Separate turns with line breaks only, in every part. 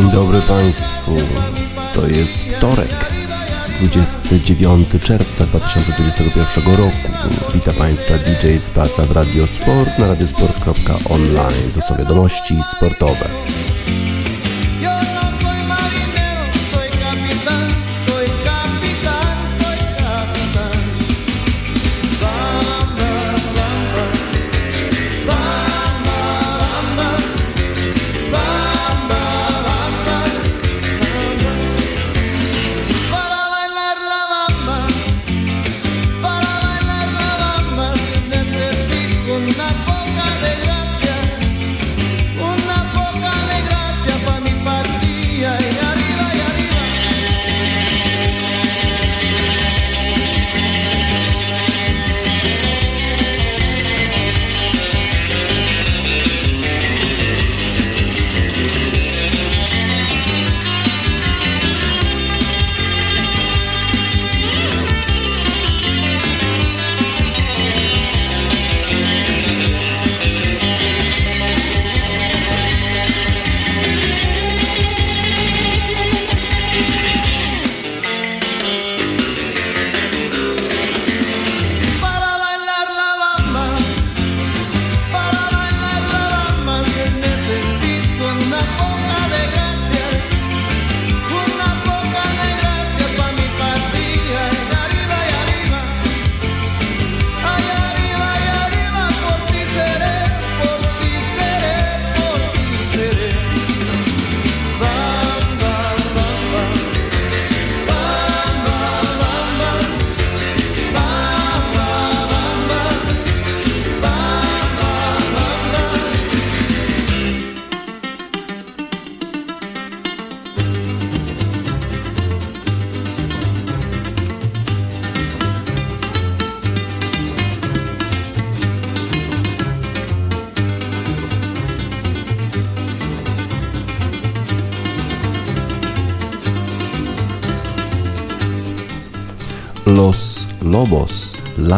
Dzień dobry Państwu. To jest wtorek, 29 czerwca 2021 roku. Witam Państwa DJ Spaca w Radio Sport na radiosport.online. To są wiadomości sportowe.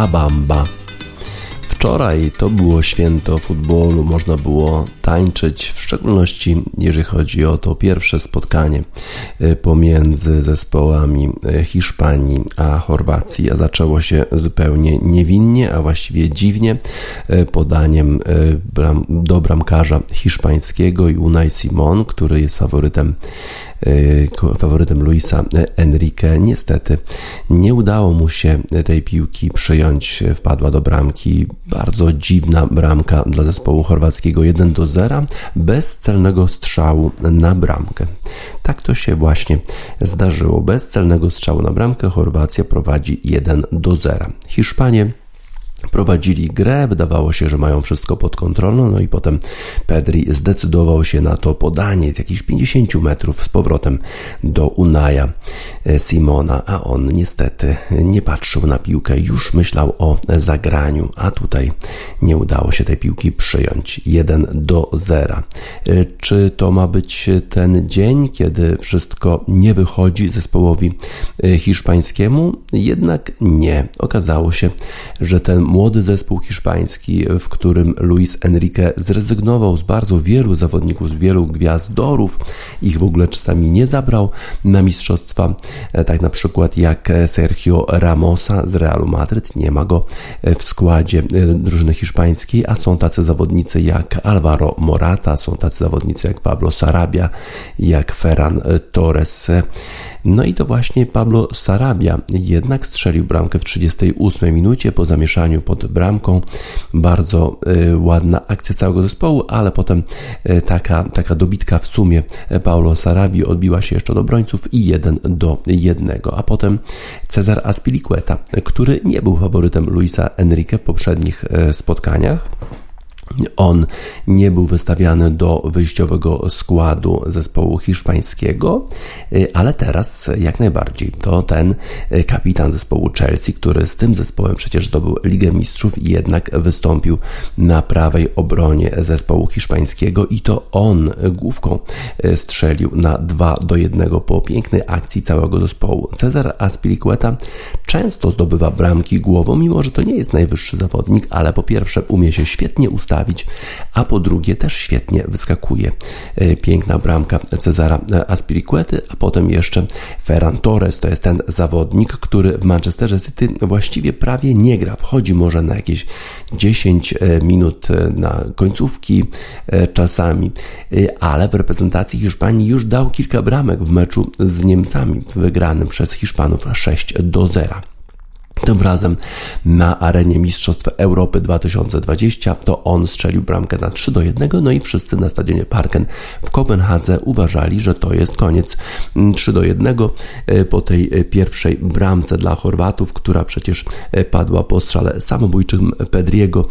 Bamba. Wczoraj to było święto futbolu, można było tańczyć, w szczególności jeżeli chodzi o to pierwsze spotkanie e, pomiędzy zespołami e, Hiszpanii a Chorwacji, a zaczęło się zupełnie niewinnie, a właściwie dziwnie e, podaniem do bramkarza hiszpańskiego Unai Simon, który jest faworytem faworytem Luisa Enrique. Niestety nie udało mu się tej piłki przyjąć, wpadła do bramki. Bardzo dziwna bramka dla zespołu chorwackiego 1 do 0 bez celnego strzału na bramkę. Tak to się właśnie zdarzyło. Bez celnego strzału na bramkę Chorwacja prowadzi 1 do 0. Hiszpanie prowadzili grę, wydawało się, że mają wszystko pod kontrolą, no i potem Pedri zdecydował się na to podanie z jakichś 50 metrów z powrotem do Unaja e, Simona, a on niestety nie patrzył na piłkę, już myślał o zagraniu, a tutaj nie udało się tej piłki przyjąć. 1 do 0. E, czy to ma być ten dzień, kiedy wszystko nie wychodzi zespołowi e, hiszpańskiemu? Jednak nie. Okazało się, że ten młody zespół hiszpański, w którym Luis Enrique zrezygnował z bardzo wielu zawodników, z wielu gwiazdorów, ich w ogóle czasami nie zabrał na mistrzostwa, e, tak na przykład jak Sergio Ramosa z Realu Madryt, nie ma go w składzie e, drużyny hiszpańskiej, a są tacy zawodnicy jak Alvaro Morata, są tacy zawodnicy jak Pablo Sarabia, jak Ferran Torres. No i to właśnie Pablo Sarabia jednak strzelił bramkę w 38 minucie po zamieszaniu pod bramką. Bardzo y, ładna akcja całego zespołu, ale potem y, taka, taka dobitka w sumie Paulo Sarabi odbiła się jeszcze do obrońców i 1 do 1. A potem Cezar Aspilicueta, który nie był faworytem Luisa Enrique w poprzednich y, spotkaniach. On nie był wystawiany do wyjściowego składu zespołu hiszpańskiego, y, ale teraz jak najbardziej to ten y, kapitan zespołu Chelsea, który z tym zespołem przecież zdobył Ligę Mistrzów jednak wystąpił na prawej obronie zespołu hiszpańskiego i to on główką y, strzelił na 2 do 1 po pięknej akcji całego zespołu. Cezar Aspilicueta często zdobywa bramki głową, mimo że to nie jest najwyższy zawodnik, ale po pierwsze umie się świetnie ustawić, a po drugie też świetnie wyskakuje. E, piękna bramka Cezara Aspiriquety, a potem jeszcze Ferran Torres, to jest ten zawodnik, który w Manchesterze City właściwie prawie nie gra. Wchodzi może na jakieś 10 e, minut e, na końcówki czasami, ale w reprezentacji Hiszpanii już dał kilka bramek w meczu z Niemcami wygranym przez Hiszpanów 6 do 0. Tym razem na arenie Mistrzostw Europy 2020 to on strzelił bramkę na 3 do 1, no i wszyscy na stadionie Parken w Kopenhadze uważali, że to jest koniec 3 do 1 e, po tej e, pierwszej bramce dla Chorwatów, która przecież e, padła po strzale samobójczym Pedriego.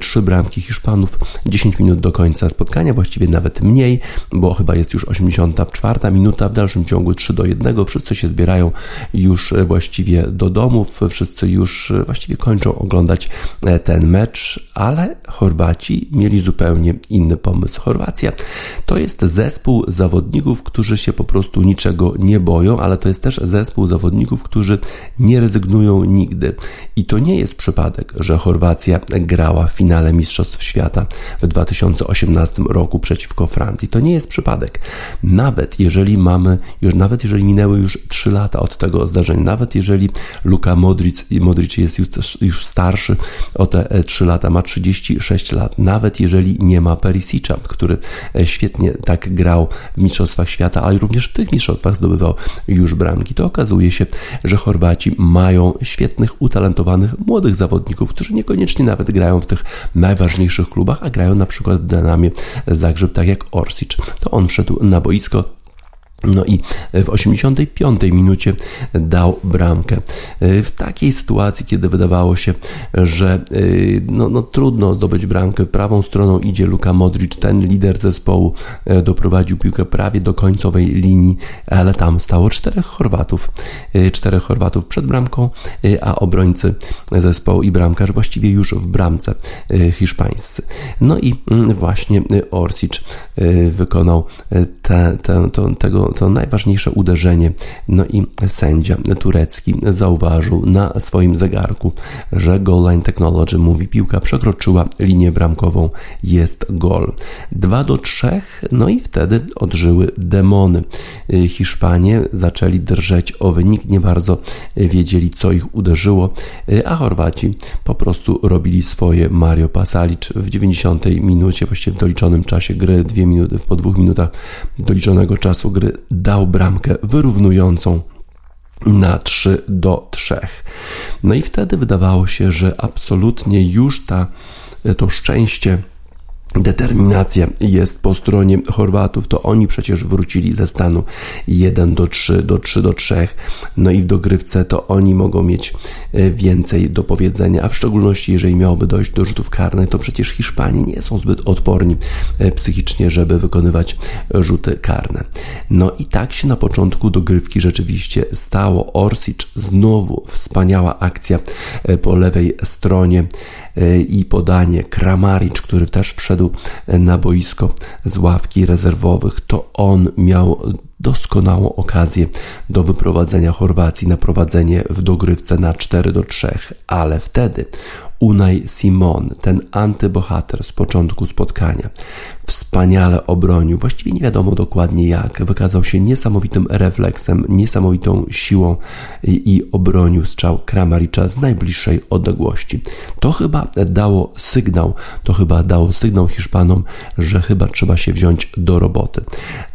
Trzy bramki Hiszpanów, 10 minut do końca spotkania, właściwie nawet mniej, bo chyba jest już 84 minuta, w dalszym ciągu 3 do 1. Wszyscy się zbierają już właściwie do domów, wszyscy wszyscy już e, właściwie kończą oglądać e, ten mecz, ale Chorwaci mieli zupełnie inny pomysł. Chorwacja to jest zespół zawodników, którzy się po prostu niczego nie boją, ale to jest też zespół zawodników, którzy nie rezygnują nigdy. I to nie jest przypadek, że Chorwacja grała w finale Mistrzostw Świata w 2018 roku przeciwko Francji. To nie jest przypadek. Nawet jeżeli mamy, już nawet jeżeli minęły już 3 lata od tego zdarzenia, nawet jeżeli Luka Modric i Modric jest już, już starszy o te 3 e, lata, ma 36 lat, nawet jeżeli nie ma Perisicza, który e, świetnie tak grał w Mistrzostwach Świata, ale również w tych mistrzostwach zdobywał już bramki, to okazuje się, że Chorwaci mają świetnych, utalentowanych młodych zawodników, którzy niekoniecznie nawet grają w tych najważniejszych klubach, a grają na przykład w Dynamie Zagrzeb, tak jak Orsic. To on wszedł na boisko no i w 85 minucie dał bramkę. W takiej sytuacji, kiedy wydawało się, że y, no, no, trudno zdobyć bramkę, prawą stroną idzie Luka Modric, ten lider zespołu e, doprowadził piłkę prawie do końcowej linii, ale tam stało czterech Chorwatów. Czterech Chorwatów przed bramką, a obrońcy zespołu i bramkarz właściwie już w bramce hiszpańscy. No i mm, właśnie Orsic wykonał te, te, to, tego to najważniejsze uderzenie. No i sędzia turecki zauważył na swoim zegarku, że Goal Line Technology mówi piłka przekroczyła linię bramkową, jest gol. 2 do 3, no i wtedy odżyły demony. Hiszpanie zaczęli drżeć o wynik, nie bardzo wiedzieli co ich uderzyło, a Chorwaci po prostu robili swoje. Mario Pasalic w 90 minucie, właściwie w doliczonym czasie gry, dwie minuty, po dwóch minutach doliczonego czasu gry dał bramkę wyrównującą na 3 do 3. No i wtedy wydawało się, że absolutnie już ta, to szczęście determinacja jest po stronie Chorwatów, to oni przecież wrócili ze stanu 1 do 3, do 3 do 3, no i w dogrywce to oni mogą mieć e, więcej do powiedzenia, a w szczególności jeżeli miałoby dojść do rzutów karnych, to przecież Hiszpanie nie są zbyt odporni e, psychicznie, żeby wykonywać rzuty karne. No i tak się na początku dogrywki rzeczywiście stało. Orsic znowu wspaniała akcja e, po lewej stronie i podanie. Kramaric, który też wszedł na boisko z ławki rezerwowych, to on miał doskonałą okazję do wyprowadzenia Chorwacji na prowadzenie w dogrywce na 4 do 3, ale wtedy Unai Simon, ten antybohater z początku spotkania, wspaniale obronił, właściwie nie wiadomo dokładnie jak, wykazał się niesamowitym refleksem, niesamowitą siłą i, i obronił strzał Kramaricza z najbliższej odległości. To chyba dało sygnał, to chyba dało sygnał Hiszpanom, że chyba trzeba się wziąć do roboty.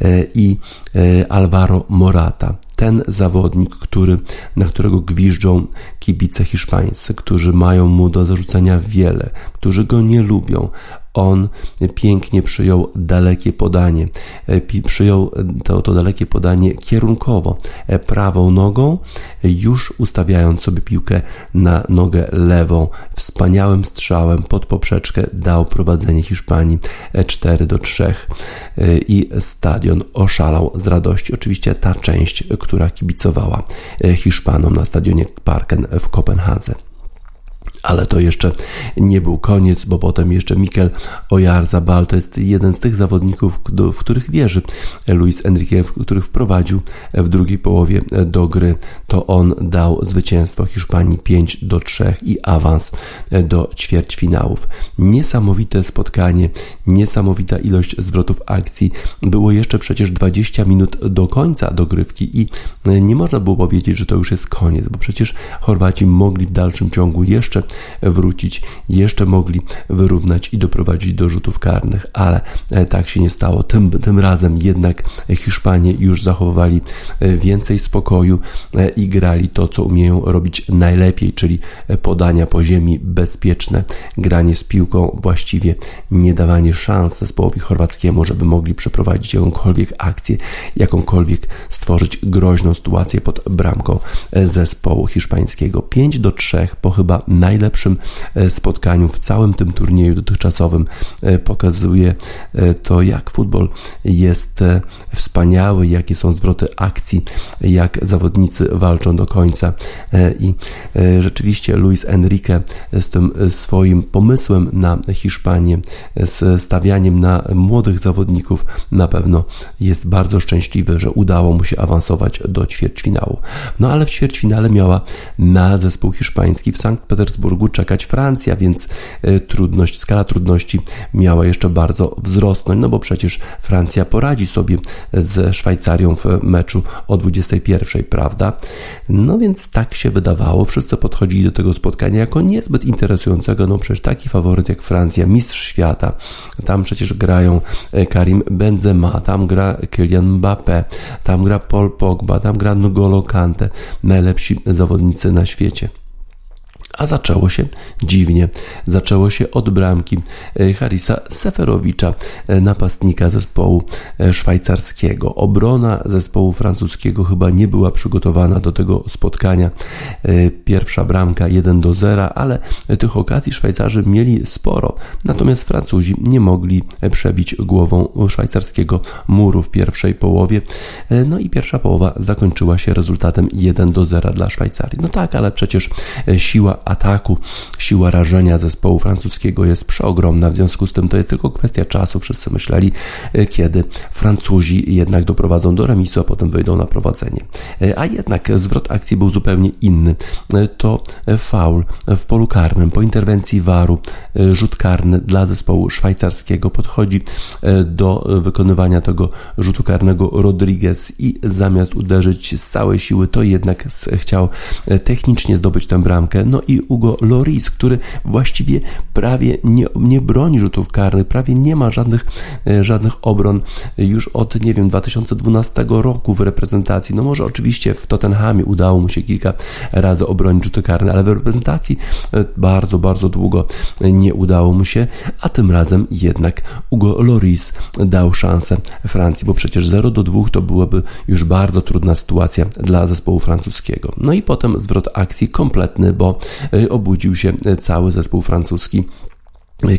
E, I e, Alvaro Morata, ten zawodnik, który, na którego gwiżdżą kibice hiszpańscy, którzy mają mu do zarzucenia wiele, którzy go nie lubią, on pięknie przyjął dalekie podanie. E, przyjął to, to dalekie podanie kierunkowo, e, prawą nogą, już ustawiając sobie piłkę na nogę lewą. Wspaniałym strzałem pod poprzeczkę dał prowadzenie Hiszpanii 4 e, do 3 i stadion oszalał z radości. Oczywiście ta część, która kibicowała Hiszpanom na stadionie Parken w Kopenhadze. Ale to jeszcze nie był koniec, bo potem jeszcze Mikel Oyarzabal to jest jeden z tych zawodników, w których wierzy Luis Enrique, w których wprowadził w drugiej połowie do gry. To on dał zwycięstwo Hiszpanii 5 do 3 i awans do ćwierćfinałów. Niesamowite spotkanie, niesamowita ilość zwrotów akcji. Było jeszcze przecież 20 minut do końca dogrywki i nie można było powiedzieć, że to już jest koniec, bo przecież Chorwaci mogli w dalszym ciągu jeszcze wrócić, jeszcze mogli wyrównać i doprowadzić do rzutów karnych, ale e, tak się nie stało. Tym, tym razem jednak Hiszpanie już zachowywali e, więcej spokoju e, i grali to, co umieją robić najlepiej, czyli podania po ziemi bezpieczne, granie z piłką właściwie, nie dawanie szans zespołowi chorwackiemu, żeby mogli przeprowadzić jakąkolwiek akcję, jakąkolwiek stworzyć groźną sytuację pod bramką zespołu hiszpańskiego. 5 do 3 po chyba najlepszym e, spotkaniu w całym tym turnieju dotychczasowym e, pokazuje e, to, jak futbol jest wspaniały, jakie są zwroty akcji, jak zawodnicy walczą do końca i rzeczywiście Luis Enrique z tym swoim pomysłem na Hiszpanię, z stawianiem na młodych zawodników na pewno jest bardzo szczęśliwy, że udało mu się awansować do ćwierćfinału. No ale w ćwierćfinale miała na zespół hiszpański w Sankt Petersburgu czekać Francja, więc e, trudność, skala trudności miała jeszcze bardzo wzrosnąć, no bo przecież Francja poradzi sobie ze Szwajcarią w meczu o 21, prawda? No więc tak się wydawało. Wszyscy podchodzili do tego spotkania jako niezbyt interesującego, no przecież taki faworyt jak Francja, mistrz świata. Tam przecież grają e, Karim Benzema, tam gra Kylian Mbappé, tam gra Paul Pogba, tam gra N'Golo Kante, najlepsi zawodnicy na świecie. A zaczęło się dziwnie. Zaczęło się od bramki e, Harisa Seferowicza, e, napastnika zespołu e, szwajcarskiego. Obrona zespołu francuskiego chyba nie była przygotowana do tego spotkania. Pierwsza bramka 1 do 0, ale tych okazji Szwajcarzy mieli sporo. Natomiast Francuzi nie mogli przebić głową szwajcarskiego muru w pierwszej połowie. No i pierwsza połowa zakończyła się rezultatem 1 do 0 dla Szwajcarii. No tak, ale przecież siła ataku, siła rażenia zespołu francuskiego jest przeogromna, w związku z tym to jest tylko kwestia czasu. Wszyscy myśleli, e, kiedy Francuzi jednak doprowadzą do remisu, a potem wyjdą na prowadzenie. E, a jednak zwrot akcji był zupełnie inny. E, to faul w polu karnym po interwencji waru, rzut karny dla zespołu szwajcarskiego. Podchodzi do wykonywania tego rzutu karnego Rodriguez i zamiast uderzyć z całej siły, to jednak chciał technicznie zdobyć tę bramkę. No i Ugo Loris, który właściwie prawie nie, nie broni rzutów karnych, prawie nie ma żadnych, e, żadnych obron już od, nie wiem, 2012 roku w reprezentacji. No może oczywiście w Tottenhamie udało mu się kilka razy obronić rzuty karne, ale w reprezentacji e, bardzo, bardzo długo nie udało mu się, a tym razem jednak Ugo Loris dał szansę Francji, bo przecież 0 do 2 to byłaby już bardzo trudna sytuacja dla zespołu francuskiego. No i potem zwrot akcji kompletny, bo obudził się cały zespół francuski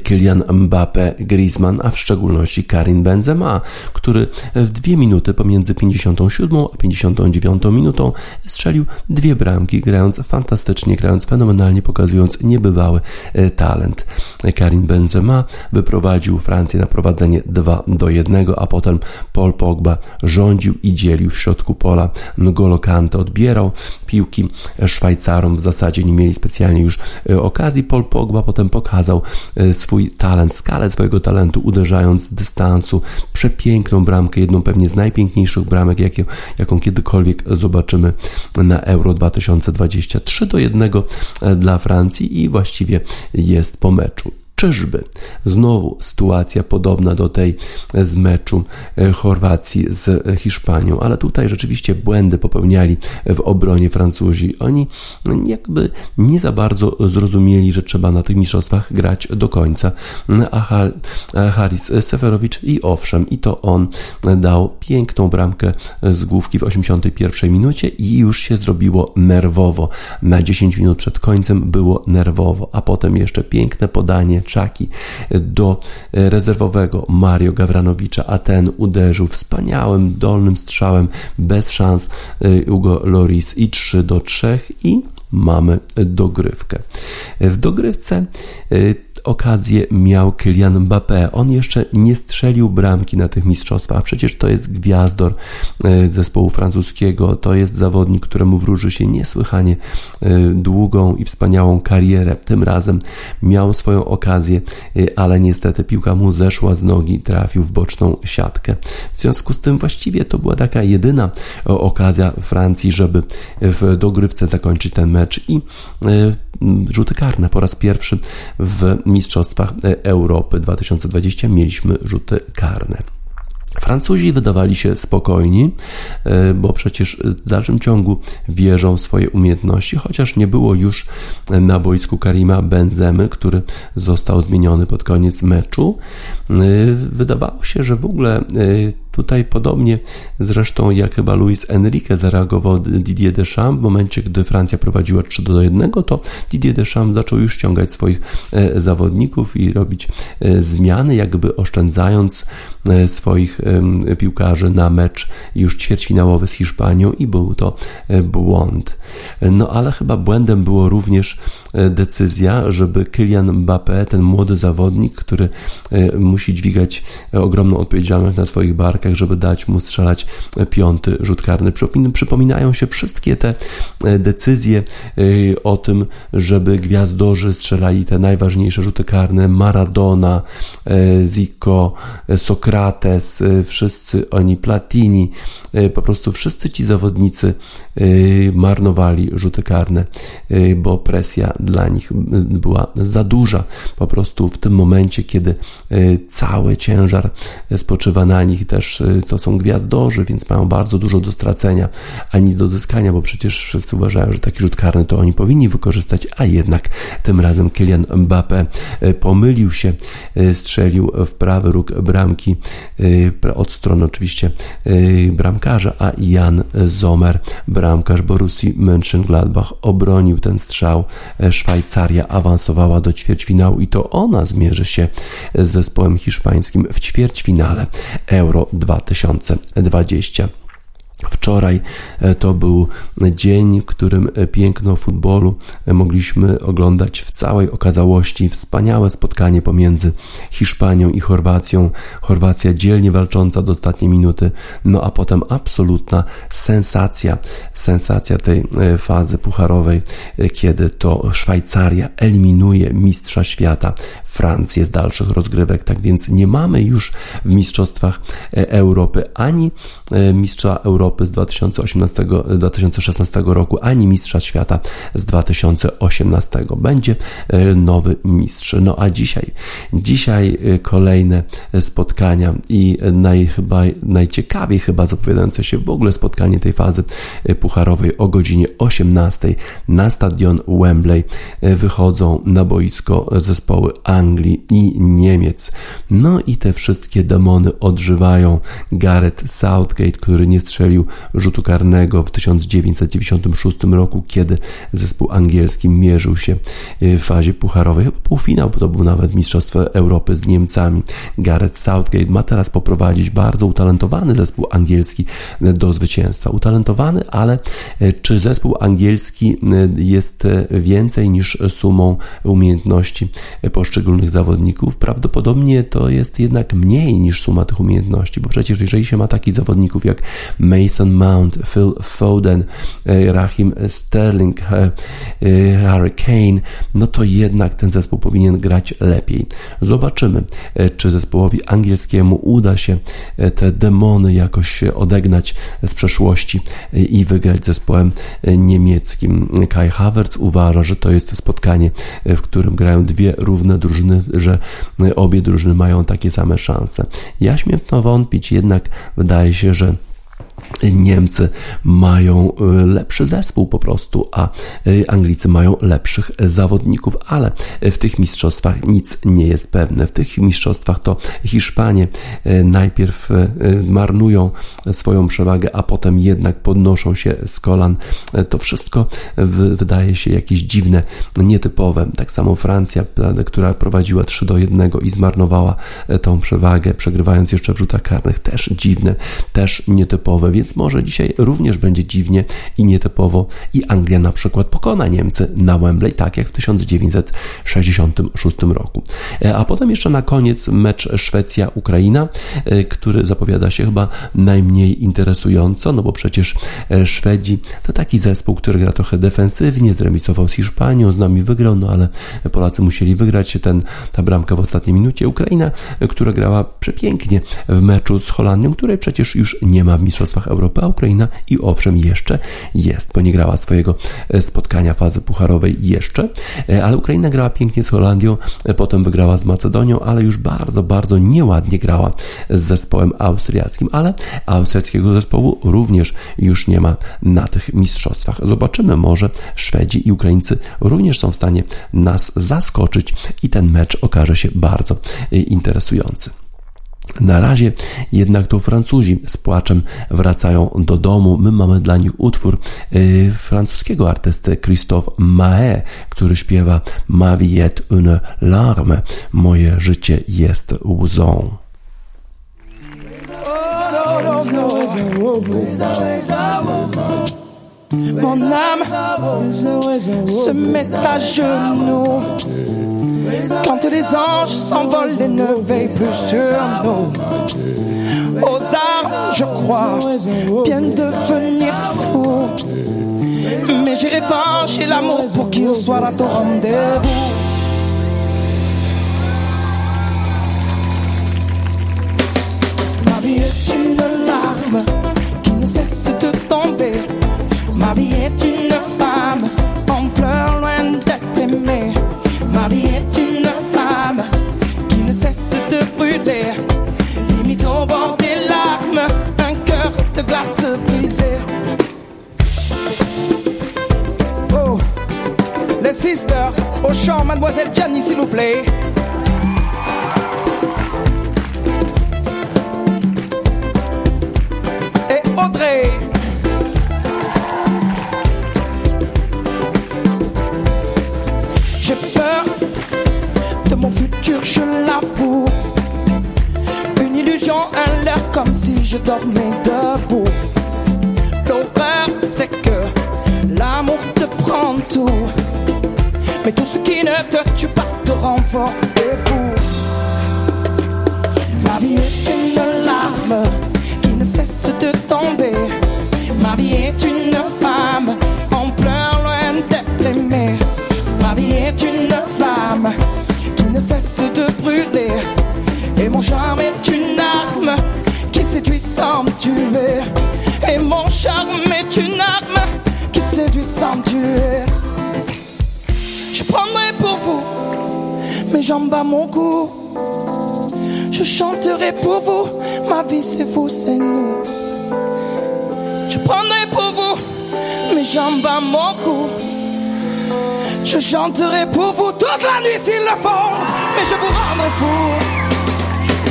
Kylian Mbappe, Griezmann, a w szczególności Karim Benzema, który w dwie minuty pomiędzy 57 a 59 minutą strzelił dwie bramki, grając fantastycznie, grając fenomenalnie, pokazując niebywały e, talent. Karim Benzema wyprowadził Francję na prowadzenie 2 do 1, a potem Paul Pogba rządził i dzielił w środku pola. N'Golo Kante odbierał piłki Szwajcarom, w zasadzie nie mieli specjalnie już e, okazji. Paul Pogba potem pokazał e, swój talent, skalę swojego talentu, uderzając z dystansu, przepiękną bramkę, jedną pewnie z najpiękniejszych bramek, jakie, jaką kiedykolwiek zobaczymy na Euro 2023 do 1 dla Francji i właściwie jest po meczu. Czyżby znowu sytuacja podobna do tej z meczu e, Chorwacji z Hiszpanią, ale tutaj rzeczywiście błędy popełniali w obronie Francuzi. Oni jakby nie za bardzo zrozumieli, że trzeba na tych mistrzostwach grać do końca. A Haris Seferowicz i owszem, i to on dał piękną bramkę z główki w 81 minucie i już się zrobiło nerwowo. Na 10 minut przed końcem było nerwowo, a potem jeszcze piękne podanie Czaki do rezerwowego Mario Gawranowicza, a ten uderzył wspaniałym dolnym strzałem bez szans Hugo Loris i 3 do 3 i mamy dogrywkę. W dogrywce okazję miał Kylian Mbappé. On jeszcze nie strzelił bramki na tych mistrzostwach, przecież to jest gwiazdor e, zespołu francuskiego, to jest zawodnik, któremu wróży się niesłychanie e, długą i wspaniałą karierę. Tym razem miał swoją okazję, e, ale niestety piłka mu zeszła z nogi, trafił w boczną siatkę. W związku z tym właściwie to była taka jedyna okazja Francji, żeby w dogrywce zakończyć ten mecz i rzuty karne po raz pierwszy w Mistrzostwach Europy 2020 mieliśmy rzuty karne. Francuzi wydawali się spokojni, e, bo przecież w dalszym ciągu wierzą w swoje umiejętności, chociaż nie było już na boisku Karima Benzemy, który został zmieniony pod koniec meczu. E, wydawało się, że w ogóle e, Tutaj podobnie zresztą jak chyba Luis Enrique zareagował Didier Deschamps w momencie, gdy Francja prowadziła 3 do 1, to Didier Deschamps zaczął już ściągać swoich e, zawodników i robić e, zmiany, jakby oszczędzając e, swoich piłkarzy na mecz już ćwierćfinałowy z Hiszpanią i był to błąd. No ale chyba błędem było również decyzja, żeby Kylian Mbappé, ten młody zawodnik, który musi dźwigać ogromną odpowiedzialność na swoich barkach, żeby dać mu strzelać piąty rzut karny. Przypominają się wszystkie te e, decyzje e, o tym, żeby gwiazdorzy strzelali te najważniejsze rzuty karne. Maradona, e, Zico, Sokrates, wszyscy oni, Platini, po prostu wszyscy ci zawodnicy marnowali rzuty karne, bo presja dla nich była za duża. Po prostu w tym momencie, kiedy cały ciężar spoczywa na nich, też Y, to są gwiazdorzy, więc mają bardzo dużo do stracenia, a nic do zyskania, bo przecież wszyscy uważają, że taki rzut karny to oni powinni wykorzystać, a jednak tym razem Kylian Mbappé y, pomylił się, y, strzelił w prawy róg bramki od strony oczywiście bramkarza, a Jan Zomer, bramkarz Borussii Mönchengladbach obronił ten strzał. Szwajcaria awansowała do ćwierćfinału i to ona zmierzy się z zespołem hiszpańskim w ćwierćfinale Euro 2020. Wczoraj e, to był dzień, w którym e, piękno futbolu e, mogliśmy oglądać w całej okazałości. Wspaniałe spotkanie pomiędzy Hiszpanią i Chorwacją. Chorwacja dzielnie walcząca do ostatniej minuty, no a potem absolutna sensacja, sensacja tej fazy pucharowej, kiedy to Szwajcaria eliminuje mistrza świata Francję z dalszych rozgrywek. Tak więc nie mamy już w mistrzostwach Europy ani mistrza Europy Europy z 2018, 2016 roku, ani Mistrza Świata z 2018. Będzie e, nowy mistrz. No a dzisiaj, dzisiaj e, kolejne spotkania i naj, chyba, najciekawiej chyba zapowiadające się w ogóle spotkanie tej fazy e, pucharowej o godzinie 18 na stadion Wembley wychodzą na boisko zespoły Anglii i Niemiec. No i te wszystkie demony odżywają. Gareth Southgate, który nie strzelił rzutu karnego w 1996 roku, kiedy zespół angielski mierzył się e, w fazie pucharowej. Półfinał to był nawet Mistrzostwo Europy z Niemcami. Gareth Southgate ma teraz poprowadzić bardzo utalentowany zespół angielski do zwycięstwa. Utalentowany, ale e, czy zespół angielski jest więcej niż sumą umiejętności poszczególnych zawodników? Prawdopodobnie to jest jednak mniej niż suma tych umiejętności, bo przecież jeżeli się ma takich zawodników jak Mason Mason Mount, Phil Foden, e, Rahim Sterling, e, e, Harry Kane, no to jednak ten zespół powinien grać lepiej. Zobaczymy, czy zespołowi angielskiemu uda się te demony jakoś odegnać z przeszłości i wygrać zespołem niemieckim. Kai Havertz uważa, że to jest spotkanie, w którym grają dwie równe drużyny, że obie drużyny mają takie same szanse. Ja śmiem to wątpić, jednak wydaje się, że
Niemcy mają y, lepszy zespół po prostu, a y, Anglicy mają lepszych zawodników, ale w tych mistrzostwach nic nie jest pewne. W tych mistrzostwach to Hiszpanie y, najpierw marnują swoją przewagę, a potem jednak podnoszą się z kolan. To wszystko wydaje się jakieś dziwne, nietypowe. Tak samo Francja, która prowadziła 3 do 1 i zmarnowała tą przewagę, przegrywając jeszcze w rzutach karnych, też dziwne, też nietypowe, więc może dzisiaj również będzie dziwnie i nietypowo i Anglia na przykład pokona Niemcy na Wembley, tak jak w 1966 roku. E, a potem jeszcze na koniec mecz Szwecja-Ukraina, e, który zapowiada się chyba najmniej interesująco, no bo przecież e, Szwedzi to taki zespół, który gra trochę defensywnie, zremisował z Hiszpanią, z nami wygrał, no ale Polacy musieli wygrać ten, ta bramka w ostatniej minucie. Ukraina, która grała przepięknie w meczu z Holandią, której przecież już nie ma w Mistrzostwach Europy Europy, a Ukraina i owszem jeszcze jest, bo nie grała swojego e, spotkania fazy pucharowej jeszcze, e, ale Ukraina grała pięknie z Holandią, e, potem wygrała z Macedonią, ale już bardzo, bardzo nieładnie grała z zespołem austriackim, ale austriackiego zespołu również już nie ma na tych mistrzostwach. Zobaczymy, może Szwedzi i Ukraińcy również są w stanie nas zaskoczyć i ten mecz okaże się bardzo interesujący. Na razie jednak to Francuzi z płaczem wracają do domu. My mamy dla nich utwór y, francuskiego artysty Christophe Mahé, który śpiewa Ma vie est une larme. Moje życie jest łzą. Mon âme se met à genoux Quand les anges s'envolent et ne veillent plus sur nous. Aux armes, je crois bien devenir fou. Mais j'ai et l'amour pour qu'il soit à ton rendez-vous. Ma vie est une larme qui ne cesse de tomber. Ma vie est une femme en pleurs loin d'être aimée. Ma vie est une femme qui ne cesse de brûler. Limite au bord des larmes, un cœur de glace brisé. Oh, les sisters, au chant, mademoiselle Gianni, s'il vous plaît. Je dormais debout. L'horreur, c'est que l'amour te prend tout. Mais tout ce qui ne te tue pas te rend et. Ma vie est une larme qui ne cesse de tomber. Ma vie est une femme en pleurs loin d'être aimée. Ma vie est une flamme ne cesse de brûler. Et mon charme est une prendrai pour vous mes jambes à mon cou. Je chanterai pour vous, ma vie c'est vous, c'est nous. Je prendrai pour vous mes jambes à mon cou. Je chanterai pour vous toute la nuit s'il le faut, mais je vous rendrai fou.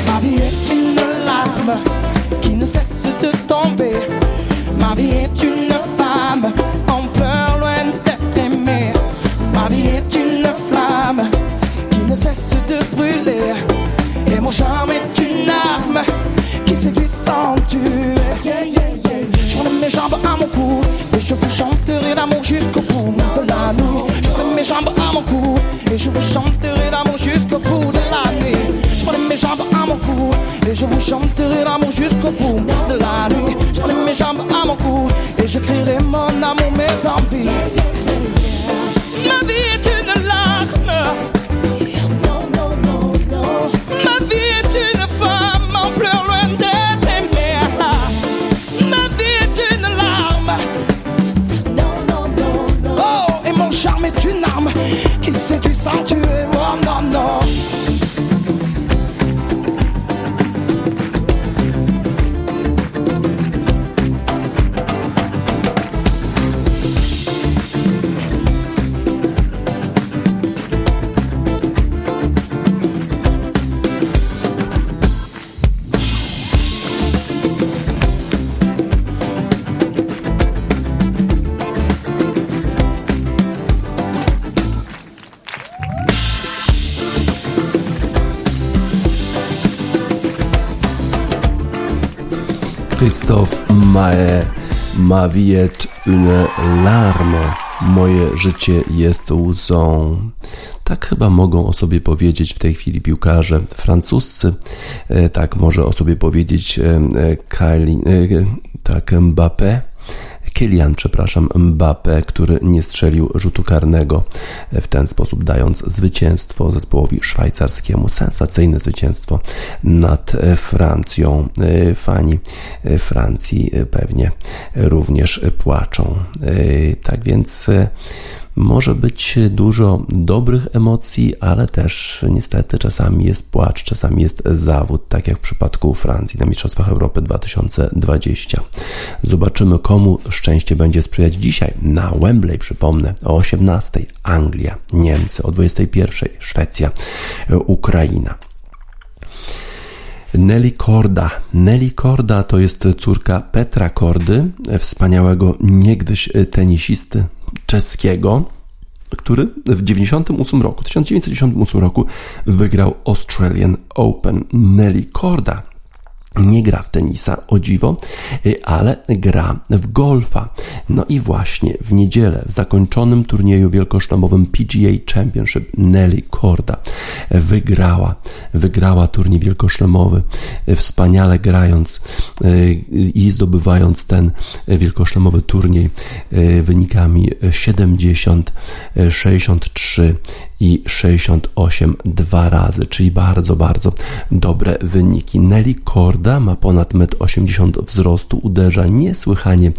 Ma vie est une larme qui ne cesse de tomber. Ma vie est une femme vous chanterai l'amour jusqu'au bout de la nuit. Je prends mes jambes à mon cou et je vous chanterai l'amour jusqu'au bout de la nuit. Je prends mes jambes à mon cou et je crierai mon amour, mes envies. Ma vie est une larme. Ma vie est une femme en pleurs loin d'être aimée. Ma vie est une larme. Oh, et mon charme est une qui saturate
Christophe Mae, ma vie est une larme. Moje życie jest łzą. Tak chyba mogą o sobie powiedzieć w tej chwili piłkarze francuscy. E, tak może o sobie powiedzieć e, e, Kylie, tak Mbappé Kylian, przepraszam, Mbappé, który nie strzelił rzutu karnego, w ten sposób dając zwycięstwo zespołowi szwajcarskiemu. Sensacyjne zwycięstwo nad Francją. Fani Francji pewnie również płaczą. Tak więc może być dużo dobrych emocji, ale też niestety czasami jest płacz, czasami jest zawód, tak jak w przypadku Francji na Mistrzostwach Europy 2020. Zobaczymy, komu szczęście będzie sprzyjać dzisiaj na Wembley. Przypomnę o 18 Anglia, Niemcy, o 21 Szwecja, Ukraina. Nelly Korda. Nelly Korda to jest córka Petra Kordy, wspaniałego niegdyś tenisisty czeskiego, który w 98 roku, 1998 roku wygrał Australian Open. Nelly Korda nie gra w tenisa, o dziwo, y, ale gra w golfa. No i właśnie w niedzielę w zakończonym turnieju wielkoszlemowym PGA Championship Nelly Korda wygrała, wygrała turniej wielkoszlemowy, y, wspaniale grając y, i zdobywając ten wielkoszlemowy turniej wynikami 70, 63 i 68 dwa razy, czyli bardzo, bardzo dobre wyniki. Nelly Korda ma ponad 1,80 m wzrostu, uderza niesłychanie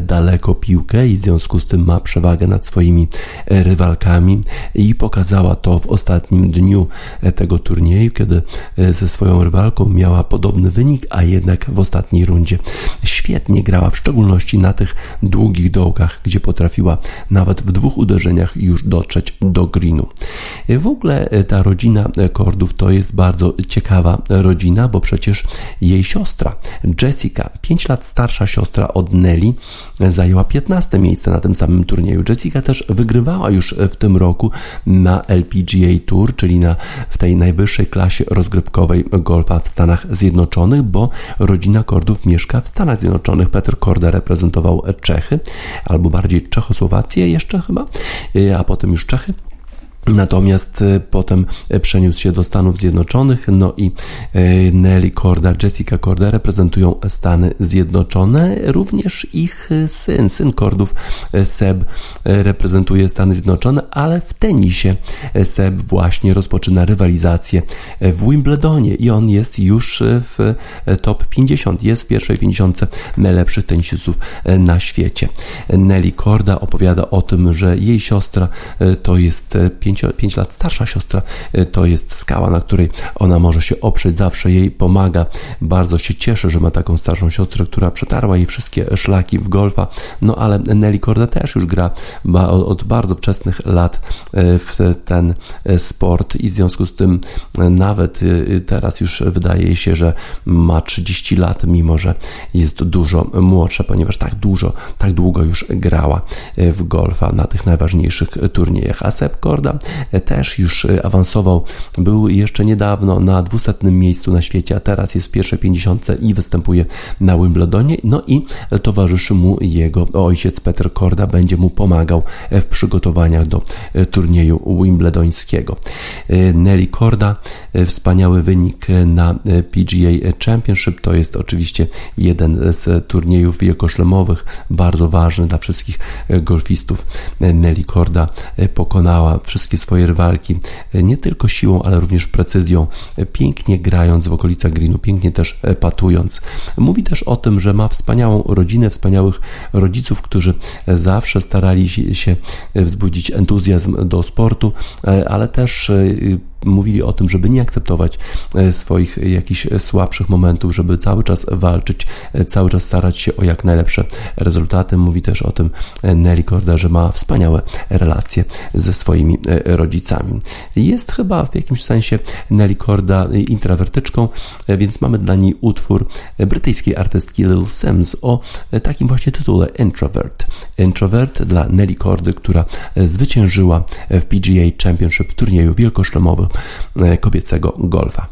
daleko piłkę i w związku z tym ma przewagę nad swoimi rywalkami i pokazała to w ostatnim dniu tego turnieju, kiedy ze swoją rywalką miała podobny wynik, a jednak w ostatniej rundzie świetnie grała, w szczególności na tych długich dołkach, gdzie potrafiła nawet w dwóch uderzeniach już dotrzeć do greenu. W ogóle ta rodzina Kordów to jest bardzo ciekawa rodzina, bo przecież jej siostra Jessica, 5 lat starsza siostra od Nelly, zajęła 15 miejsce na tym samym turnieju. Jessica też wygrywała już w tym roku na LPGA Tour, czyli na, w tej najwyższej klasie rozgrywkowej golfa w Stanach Zjednoczonych, bo rodzina Kordów mieszka w Stanach Zjednoczonych. Peter Korda reprezentował Czechy, albo bardziej Czechosłowację jeszcze chyba, a potem już Czechy. Natomiast e, potem e, przeniósł się do Stanów Zjednoczonych, no i e, Nelly Korda, Jessica Korda reprezentują Stany Zjednoczone. Również ich syn, syn Kordów, Seb, reprezentuje Stany Zjednoczone, ale w tenisie Seb właśnie rozpoczyna rywalizację w Wimbledonie i on jest już w top 50, jest w pierwszej 50 najlepszych tenisistów na świecie. Nelly Korda opowiada o tym, że jej siostra to jest 50 5, 5 lat starsza siostra y, to jest skała, na której ona może się oprzeć, zawsze jej pomaga. Bardzo się cieszę, że ma taką starszą siostrę, która przetarła jej wszystkie szlaki w golfa. No ale Nelly Korda też już gra od bardzo wczesnych lat y, w ten y, sport i w związku z tym nawet teraz już wydaje się, że ma 30 lat, mimo że jest dużo młodsza, ponieważ tak dużo, tak długo już grała w golfa na tych najważniejszych turniejach. A Seb Korda też już e, awansował. Był jeszcze niedawno na 200 miejscu na świecie, a teraz jest w pierwszej 50 i występuje na Wimbledonie. No i towarzyszy mu jego ojciec Peter Korda, będzie mu pomagał w przygotowaniach do e, turnieju wimbledońskiego. E, Nelly Korda, wspaniały wynik na PGA Championship, to jest oczywiście jeden z turniejów wielkoszlemowych, bardzo ważny dla wszystkich golfistów. Nelly Korda pokonała wszystkie wszystkie swoje rywalki, e, nie tylko siłą, ale również precyzją, e, pięknie grając w okolicach greenu, pięknie też e, patując. Mówi też o tym, że ma wspaniałą rodzinę, wspaniałych rodziców, którzy zawsze starali się wzbudzić entuzjazm do sportu, ale też mówili o tym, żeby nie akceptować e, swoich jakichś słabszych momentów, żeby cały czas walczyć, e, cały czas starać się o jak najlepsze rezultaty. Mówi też o tym e, Nelly Korda, że ma wspaniałe relacje ze swoimi rodzicami. Jest chyba w jakimś sensie Nelly Korda intrawertyczką, więc mamy dla niej utwór brytyjskiej artystki Lil Sims o takim właśnie tytule Introvert. Introvert dla Nelly Kordy, która zwyciężyła w PGA Championship w turnieju wielkoszlemowym E, kobiecego golfa.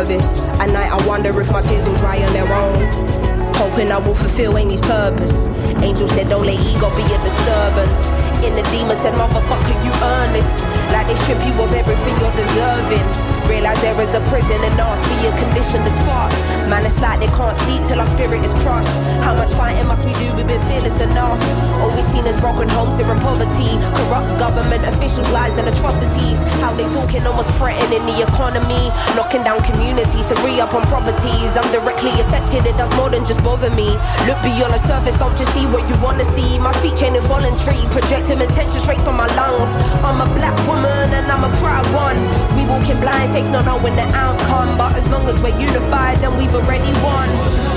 At night, I wonder if my tears will dry on their own. Hoping I will fulfill Amy's purpose. Angel said, Don't let ego be a disturbance. In the demon said, Motherfucker, you earn this. Like they strip you of everything you're deserving. Realize there is a prison and ask me a condition that's fucked. Man, it's like they can't sleep till our spirit is crushed. How much fighting must we do? We've been fearless enough. Always seen is broken homes here in poverty. Corrupt government officials, lies and atrocities. How they talking almost threatening the economy. Knocking down communities to re up on properties. I'm directly affected, it does more than just bother me. Look beyond the surface, don't just see what you wanna see. My speech ain't involuntary, projecting attention straight from my lungs. I'm a black woman and I'm a proud one. We walking blind not knowing the outcome. But as long as we're unified, then we've already won.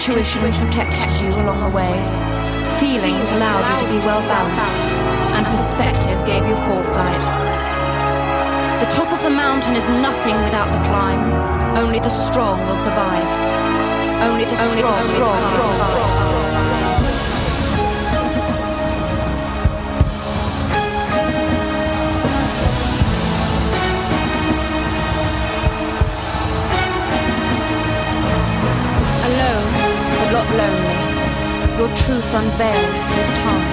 Intuition protected you along the way. Feelings allowed you to be well balanced. And perspective gave you foresight. The top of the mountain is nothing without the climb. Only the strong will survive. Only the strong, Only the strong will survive. Truth unveiled with time.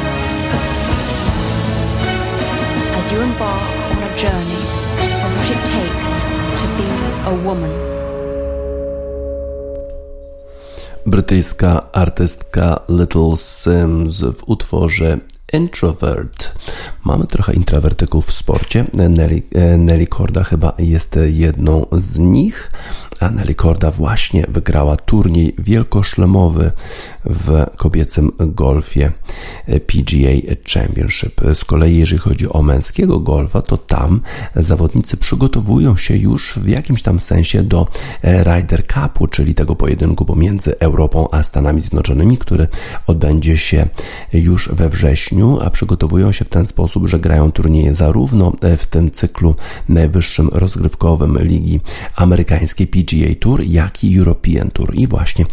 As you embark on a journey of what it takes to be a woman.
Brytyjska artystka Little Sims w utworze Introvert. Mamy trochę introwertyków w sporcie. Nelly, Nelly Korda chyba jest jedną z nich. A Nelly Korda właśnie wygrała turniej wielkoszlemowy w kobiecym golfie PGA Championship. Z kolei jeżeli chodzi o męskiego golfa, to tam zawodnicy przygotowują się już w jakimś tam sensie do Ryder Cupu, czyli tego pojedynku pomiędzy Europą a Stanami Zjednoczonymi, który odbędzie się już we wrześniu, a przygotowują się w ten sposób, że grają turnieje zarówno w tym cyklu najwyższym rozgrywkowym ligi amerykańskiej PGA Tour, jak i European Tour. I właśnie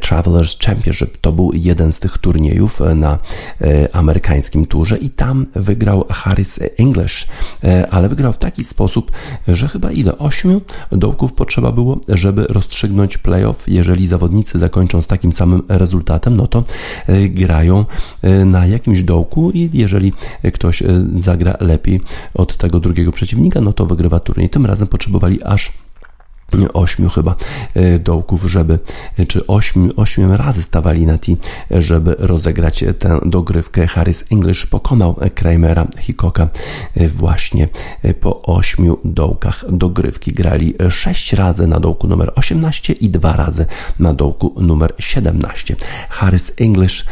Travelers Championship to był jeden z tych turniejów na e, amerykańskim turze i tam wygrał Harris English, e, ale wygrał w taki sposób, że chyba ile? Ośmiu dołków potrzeba było, żeby rozstrzygnąć playoff. Jeżeli zawodnicy zakończą z takim samym rezultatem, no to e, grają na jakimś dołku i jeżeli ktoś zagra lepiej od tego drugiego przeciwnika, no to wygrywa turniej. Tym razem potrzebowali aż ośmiu chyba e, dołków, żeby, e, czy ośmiu, ośmiu razy stawali na T, żeby rozegrać tę dogrywkę. Harris English pokonał Kramera Hickocka e, właśnie po ośmiu dołkach dogrywki. Grali sześć razy na dołku numer 18 i dwa razy na dołku numer 17. Harris English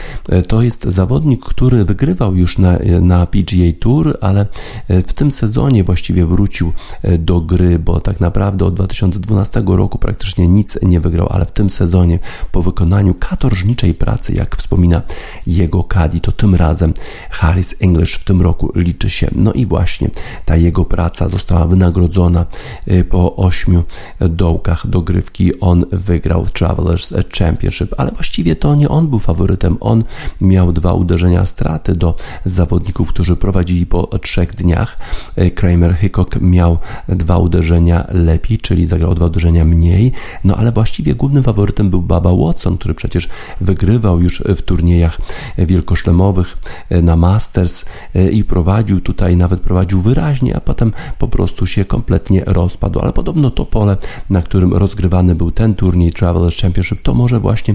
to jest zawodnik, który wygrywał już na, na PGA Tour, ale w tym sezonie właściwie wrócił do gry, bo tak naprawdę od 2020 2012 roku praktycznie nic nie wygrał, ale w tym sezonie po wykonaniu katorżniczej pracy, jak wspomina jego Kadi, to tym razem Harris English w tym roku liczy się. No i właśnie ta jego praca została wynagrodzona y, po ośmiu dołkach dogrywki. On wygrał Travelers Championship, ale właściwie to nie on był faworytem. On miał dwa uderzenia straty do zawodników, którzy prowadzili po trzech dniach. Y, Kramer Hickok miał dwa uderzenia lepiej, czyli zagrał dwa uderzenia mniej, no ale właściwie głównym faworytem był Baba Watson, który przecież wygrywał już w turniejach wielkoszlemowych e, na Masters e, i prowadził tutaj, nawet prowadził wyraźnie, a potem po prostu się kompletnie rozpadł. Ale podobno to pole, na którym rozgrywany był ten turniej Travelers Championship, to może właśnie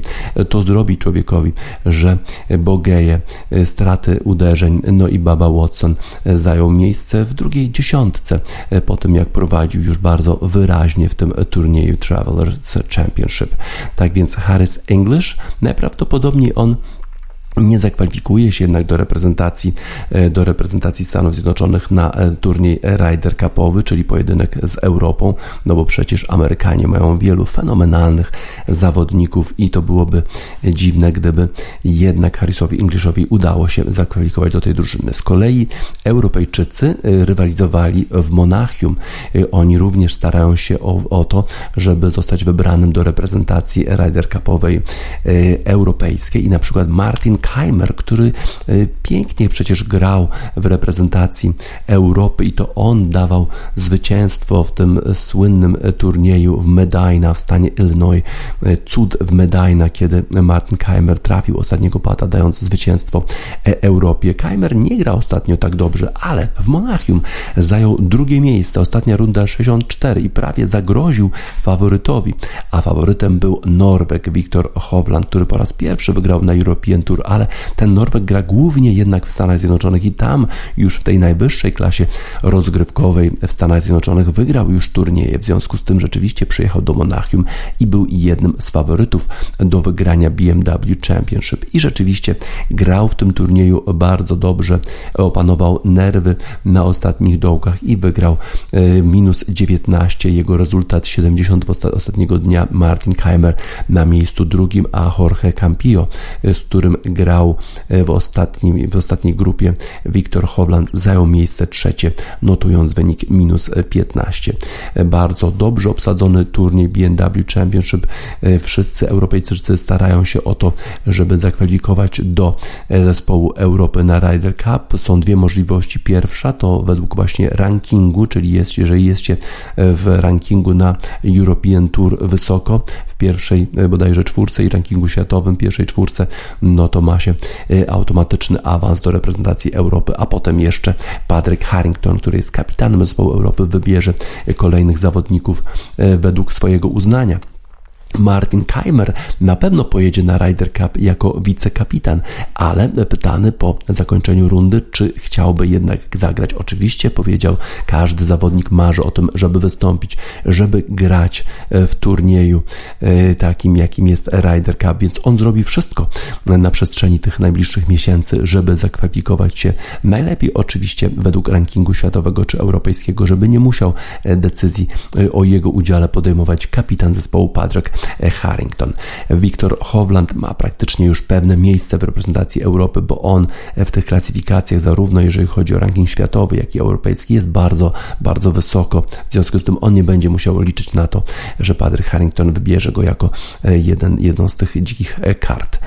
to zrobić człowiekowi, że Bogeje, e, straty uderzeń, no i Baba Watson zajął miejsce w drugiej dziesiątce po tym, jak prowadził już bardzo wyraźnie w tym turnieju Travelers Championship. Tak więc Harris English najprawdopodobniej on nie zakwalifikuje się jednak do reprezentacji, e, do reprezentacji Stanów Zjednoczonych na e, turniej Ryder Cupowy, czyli pojedynek z Europą, no bo przecież Amerykanie mają wielu fenomenalnych zawodników i to byłoby dziwne, gdyby jednak Harrisowi Englishowi udało się zakwalifikować do tej drużyny. Z kolei Europejczycy e, rywalizowali w Monachium. Oni również starają się o, o to, żeby zostać wybranym do reprezentacji Ryder Cupowej europejskiej i na przykład Martin Keimer, który e, pięknie przecież grał w reprezentacji Europy i to on dawał zwycięstwo w tym słynnym turnieju w Medina w stanie Illinois. E, cud w Medina, kiedy Martin Keimer trafił ostatniego pata, dając zwycięstwo e, Europie. Keimer nie grał ostatnio tak dobrze, ale w Monachium zajął drugie miejsce. Ostatnia runda 64 i prawie zagroził faworytowi, a faworytem był Norweg Viktor Hovland, który po raz pierwszy wygrał na European Tour ale ten Norweg gra głównie jednak w Stanach Zjednoczonych i tam już w tej najwyższej klasie rozgrywkowej w Stanach Zjednoczonych wygrał już turnieje. W związku z tym rzeczywiście przyjechał do Monachium i był jednym z faworytów do wygrania BMW Championship i rzeczywiście grał w tym turnieju bardzo dobrze, opanował nerwy na ostatnich dołkach i wygrał e, minus 19. Jego rezultat 70 ostatniego dnia Martin Keimer na miejscu drugim, a Jorge Campillo, e, z którym grał e, w, ostatnim, w ostatniej grupie. Wiktor Hovland zajął miejsce trzecie, notując wynik minus 15. E, bardzo dobrze obsadzony turniej BMW Championship. E, wszyscy Europejczycy starają się o to, żeby zakwalifikować do zespołu Europy na Ryder Cup. Są dwie możliwości. Pierwsza to według właśnie rankingu, czyli jest, jeżeli jesteście w rankingu na European Tour wysoko, w pierwszej bodajże czwórce i rankingu światowym, pierwszej czwórce, no to ma się y, automatyczny awans do reprezentacji Europy, a potem jeszcze Patrick Harrington, który jest kapitanem zespołu Europy, wybierze kolejnych zawodników y, według swojego uznania. Martin Keimer na pewno pojedzie na Ryder Cup jako wicekapitan, ale pytany po zakończeniu rundy, czy chciałby jednak zagrać. Oczywiście powiedział, każdy zawodnik marzy o tym, żeby wystąpić, żeby grać e, w turnieju e, takim, jakim jest Ryder Cup, więc on zrobi wszystko na przestrzeni tych najbliższych miesięcy, żeby zakwalifikować się najlepiej oczywiście według rankingu światowego czy europejskiego, żeby nie musiał e, decyzji o jego udziale podejmować kapitan zespołu Patrick Harrington. Wiktor Hovland ma praktycznie już pewne miejsce w reprezentacji Europy, bo on w tych klasyfikacjach, zarówno jeżeli chodzi o ranking światowy, jak i europejski, jest bardzo, bardzo wysoko. W związku z tym on nie będzie musiał liczyć na to, że Patrick Harrington wybierze go jako jeden, jedną z tych dzikich kart.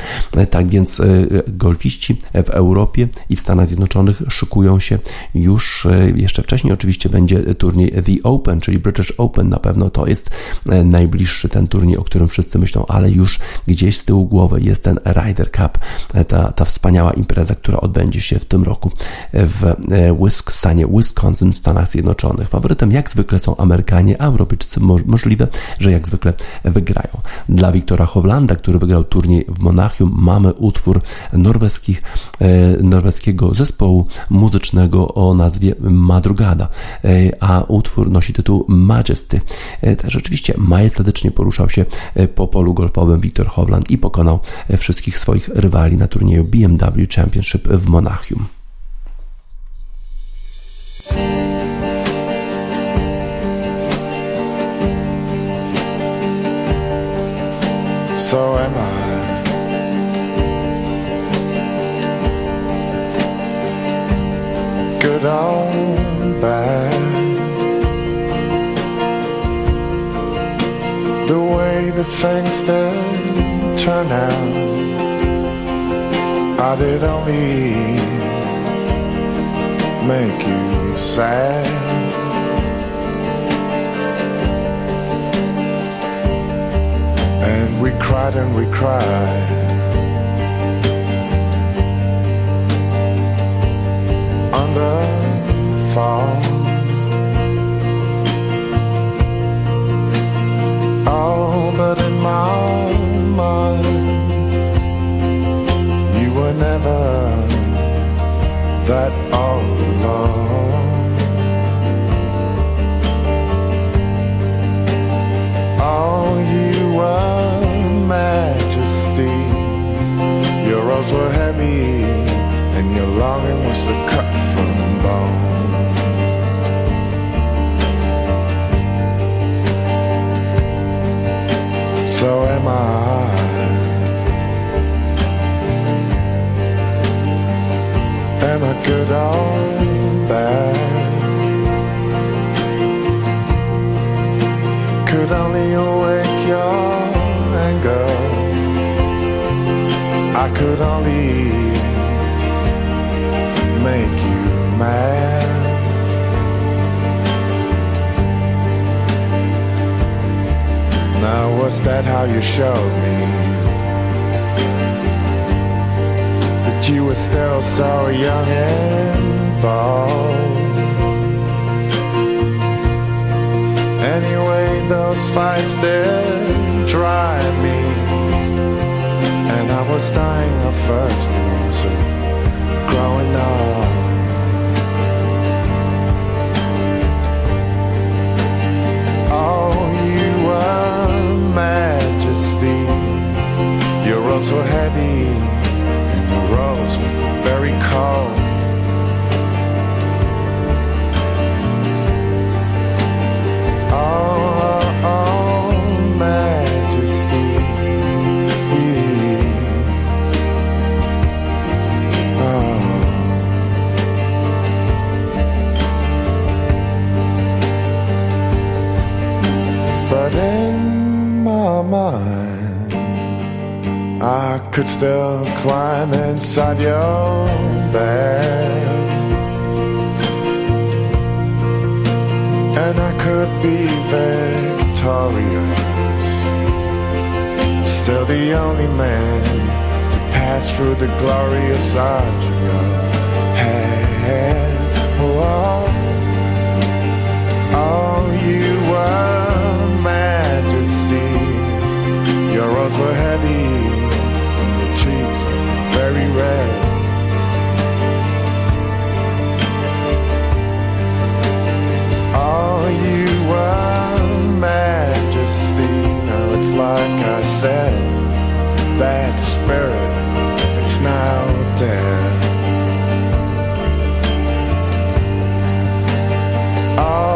Tak więc e, golfiści w Europie i w Stanach Zjednoczonych szykują się już e, jeszcze wcześniej. Oczywiście będzie turniej The Open, czyli British Open. Na pewno to jest e, najbliższy ten turniej, o którym wszyscy myślą, ale już gdzieś z tyłu głowy jest ten Ryder Cup, ta, ta wspaniała impreza, która odbędzie się w tym roku w e, stanie Wisconsin w Stanach Zjednoczonych. Faworytem jak zwykle są Amerykanie, a Europejczycy możliwe, że jak zwykle wygrają. Dla Wiktora Hovlanda, który wygrał turniej w Monachium, mamy utwór norweskich, e, norweskiego zespołu muzycznego o nazwie Madrugada, e, a utwór nosi tytuł Majesty. Rzeczywiście majestatycznie poruszał się po polu golfowym Wiktor Hovland i pokonał wszystkich swoich rywali na turnieju BMW Championship w Monachium. So am I. Good or bad. That things did turn out. I did only make you sad. And we cried and we cried. Under fall. all but in my mind. and I could be victorious. Still the only man to pass through the glorious arch of your head. Oh, oh, you were majesty. Your arms were heavy, and your cheeks were very red. One majesty. Now it's like I said, that spirit, it's now dead. Oh.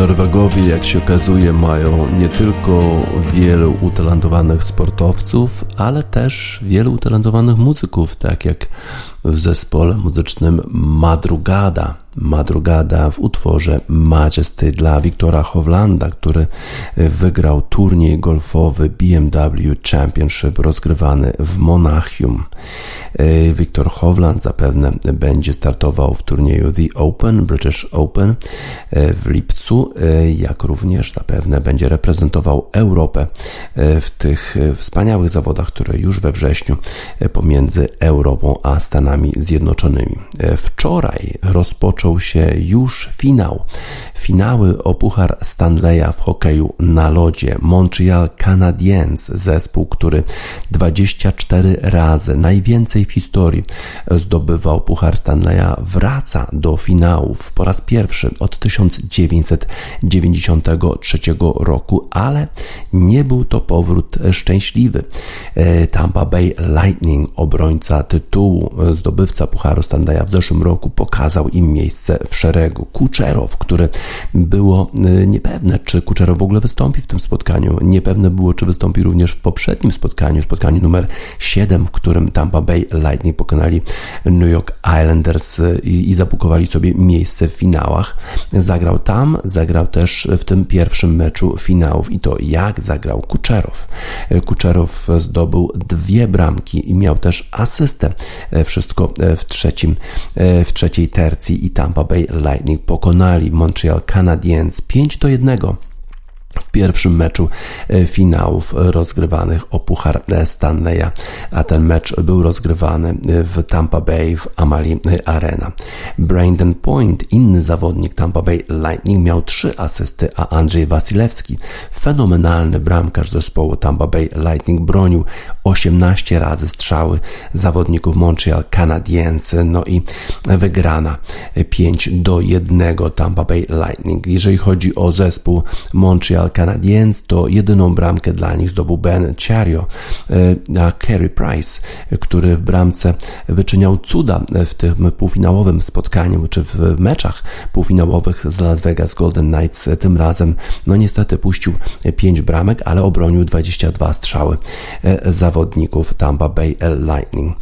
Norwegowie, jak się okazuje, mają nie tylko wielu utalentowanych sportowców, ale też wielu utalentowanych muzyków, tak jak w zespole muzycznym Madrugada. Madrugada w utworze Majesty dla Wiktora Hovlanda, który wygrał turniej golfowy BMW Championship rozgrywany w Monachium. Wiktor Hovland zapewne będzie startował w turnieju The Open, British Open w lipcu, jak również zapewne będzie reprezentował Europę w tych wspaniałych zawodach, które już we wrześniu pomiędzy Europą a Stanami Zjednoczonymi. E, wczoraj rozpoczął się już finał. Finały o Puchar Stanleya w hokeju na lodzie. Montreal Canadiens, zespół, który 24 razy, najwięcej w historii, zdobywał Puchar Stanleya, wraca do finałów po raz pierwszy od 1993 roku, ale nie był to powrót szczęśliwy. E, Tampa Bay Lightning, obrońca tytułu, zdobywca Pucharu Stanleya w zeszłym roku pokazał im miejsce w szeregu. Kuczerow, który było y, niepewne, czy Kuczerow w ogóle wystąpi w tym spotkaniu. Niepewne było, czy wystąpi również w poprzednim spotkaniu, spotkaniu numer 7, w którym Tampa Bay Lightning pokonali New York Islanders y, i, i zabukowali sobie miejsce w finałach. Zagrał tam, zagrał też w tym pierwszym meczu finałów i to jak zagrał Kuczerow. Kuczerow zdobył dwie bramki i miał też asystę. Wszystko wszystko e, w, trzecim, e, w trzeciej tercji i Tampa Bay Lightning pokonali Montreal Canadiens 5 do 1 w pierwszym meczu e, finałów rozgrywanych o Puchar Stanleya, a ten mecz był rozgrywany w Tampa Bay w Amali Arena. Brandon Point, inny zawodnik Tampa Bay Lightning, miał trzy asysty, a Andrzej Wasilewski, fenomenalny bramkarz zespołu Tampa Bay Lightning, bronił 18 razy strzały zawodników Montreal Canadiens, no i wygrana 5 do 1 Tampa Bay Lightning. Jeżeli chodzi o zespół Montreal Canadiens, to jedyną bramkę dla nich zdobył Ben Chario, e, a Carey Price, który w bramce wyczyniał cuda w tym półfinałowym spotkaniu, czy w meczach półfinałowych z Las Vegas Golden Knights. Tym razem, no niestety puścił 5 bramek, ale obronił 22 strzały e, zawodników Tampa Bay Lightning.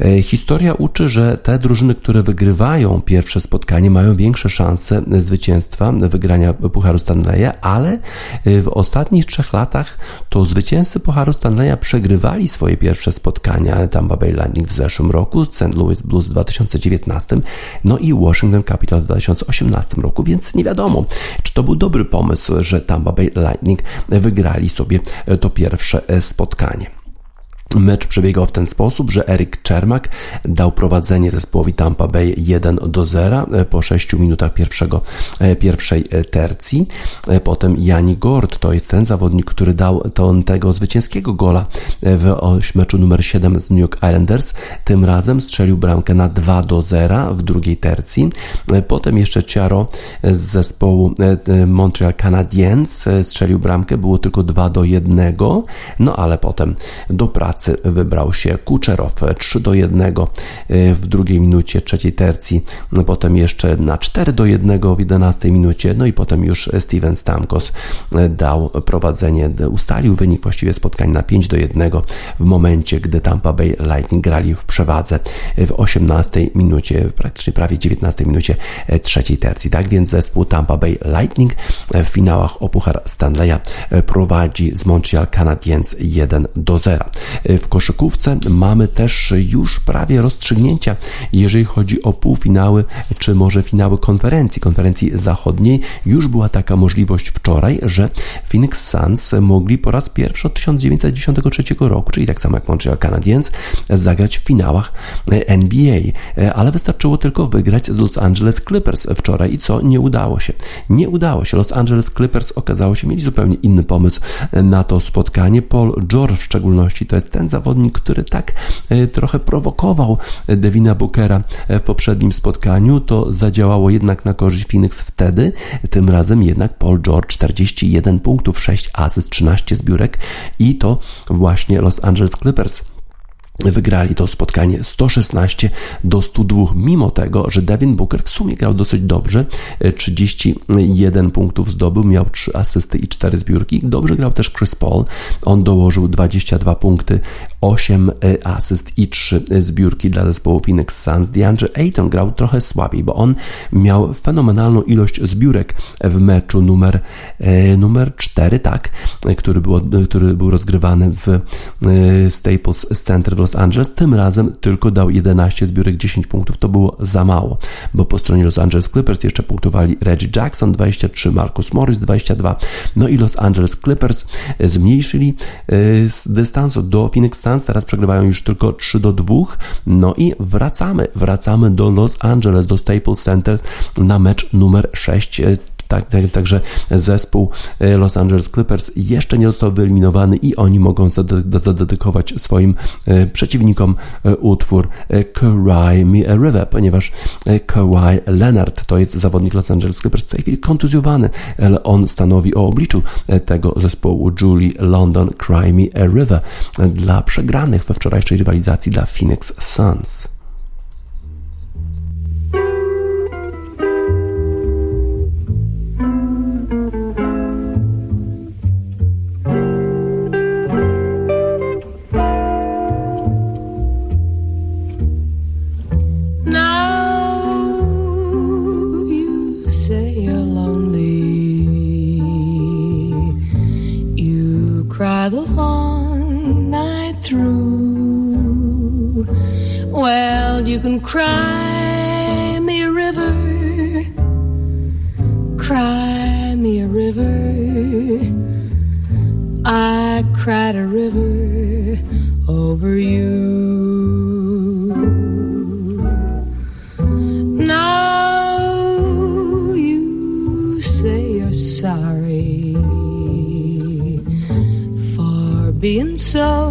E, historia uczy, że te drużyny, które wygrywają pierwsze spotkanie, mają większe szanse zwycięstwa, wygrania Pucharu Stanleya, ale w ostatnich trzech latach to zwycięzcy Pucharu Stanleya przegrywali swoje pierwsze spotkania Tampa Bay Lightning w zeszłym roku, St. Louis Blues w 2019, no i Washington Capital w 2018 roku, więc nie wiadomo, czy to był dobry pomysł, że Tampa Bay Lightning wygrali sobie to pierwsze spotkanie. Mecz przebiegał w ten sposób, że Erik Czermak dał prowadzenie zespołowi Tampa Bay 1 do 0 e, po 6 minutach pierwszego, e, pierwszej e, tercji. Potem Jani Gord to jest ten zawodnik, który dał to, tego zwycięskiego gola w meczu numer 7 z New York Islanders. Tym razem strzelił bramkę na 2 do 0 w drugiej tercji. Potem jeszcze Ciaro z zespołu Montreal Canadiens strzelił bramkę, było tylko 2 do 1, no ale potem do pracy pracy wybrał się Kuczerow 3 do 1 y, w drugiej minucie trzeciej tercji, no potem jeszcze na 4 do 1 w 11 minucie, no i potem już Steven Stamkos y, dał prowadzenie, ustalił wynik właściwie spotkań na 5 do 1 w momencie, gdy Tampa Bay Lightning grali w przewadze w 18 minucie, praktycznie prawie 19 minucie y, trzeciej tercji. Tak więc zespół Tampa Bay Lightning w finałach o Puchar Stanleya prowadzi z Montreal Canadiens 1 do 0. W koszykówce mamy też już prawie rozstrzygnięcia, jeżeli chodzi o półfinały, czy może finały konferencji, konferencji zachodniej. Już była taka możliwość wczoraj, że Phoenix Suns mogli po raz pierwszy od 1993 roku, czyli tak samo jak Montreal Canadiens, zagrać w finałach NBA, ale wystarczyło tylko wygrać z Los Angeles Clippers wczoraj i co? Nie udało się. Nie udało się. Los Angeles Clippers okazało się mieli zupełnie inny pomysł na to spotkanie. Paul George w szczególności to jest ten zawodnik, który tak e, trochę prowokował Devina Bookera e, w poprzednim spotkaniu, to zadziałało jednak na korzyść Phoenix wtedy. Tym razem jednak Paul George 41 punktów, 6 asyst, 13 zbiórek. I to właśnie Los Angeles Clippers wygrali to spotkanie 116 do 102, mimo tego, że Devin Booker w sumie grał dosyć dobrze, 31 punktów zdobył, miał 3 asysty i 4 zbiórki. Dobrze grał też Chris Paul, on dołożył 22 punkty, 8 e, asyst i 3 zbiórki dla zespołu Phoenix Suns. DeAndre Ayton grał trochę słabiej, bo on miał fenomenalną ilość zbiórek w meczu numer, e, numer 4, tak, który, było, który był rozgrywany w e, Staples Center w Los Angeles. Tym razem tylko dał 11 zbiórek, 10 punktów. To było za mało, bo po stronie Los Angeles Clippers jeszcze punktowali Reggie Jackson 23, Marcus Morris 22. No i Los Angeles Clippers zmniejszyli dystans do Phoenix Suns, teraz przegrywają już tylko 3 do 2. No i wracamy, wracamy do Los Angeles, do Staples Center na mecz numer 6 tak, tak, także zespół e, Los Angeles Clippers jeszcze nie został wyeliminowany i oni mogą zadedykować swoim e, przeciwnikom e, utwór Cry Me a River, ponieważ Kawhi Leonard to jest zawodnik Los Angeles Clippers w tej chwili kontuzjowany, ale on stanowi o obliczu tego zespołu Julie London Cry Me a River dla przegranych we wczorajszej rywalizacji dla Phoenix Suns.
You can cry me a river, cry me a river. I cried a river over you. Now you say you're sorry for being so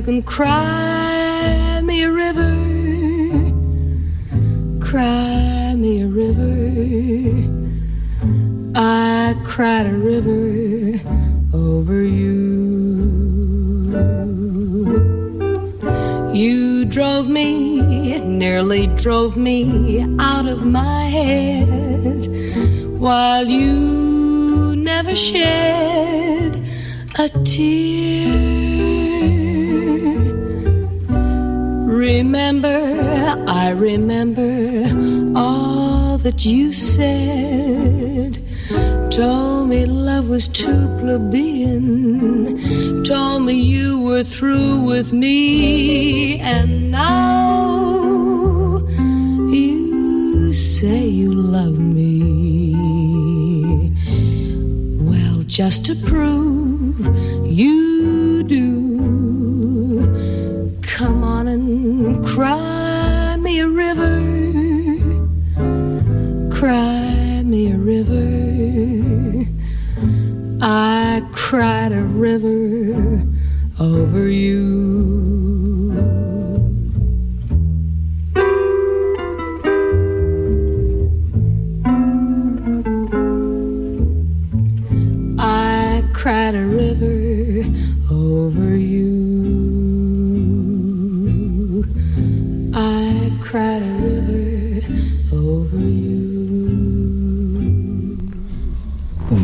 you can cry me a river, cry me a river. I cried a river over you. You drove me, nearly drove me out of my head, while you never shed a tear. Remember, I remember all that you said. Told me love was too plebeian. Told me you were through with me. And now you say you love me. Well, just to prove you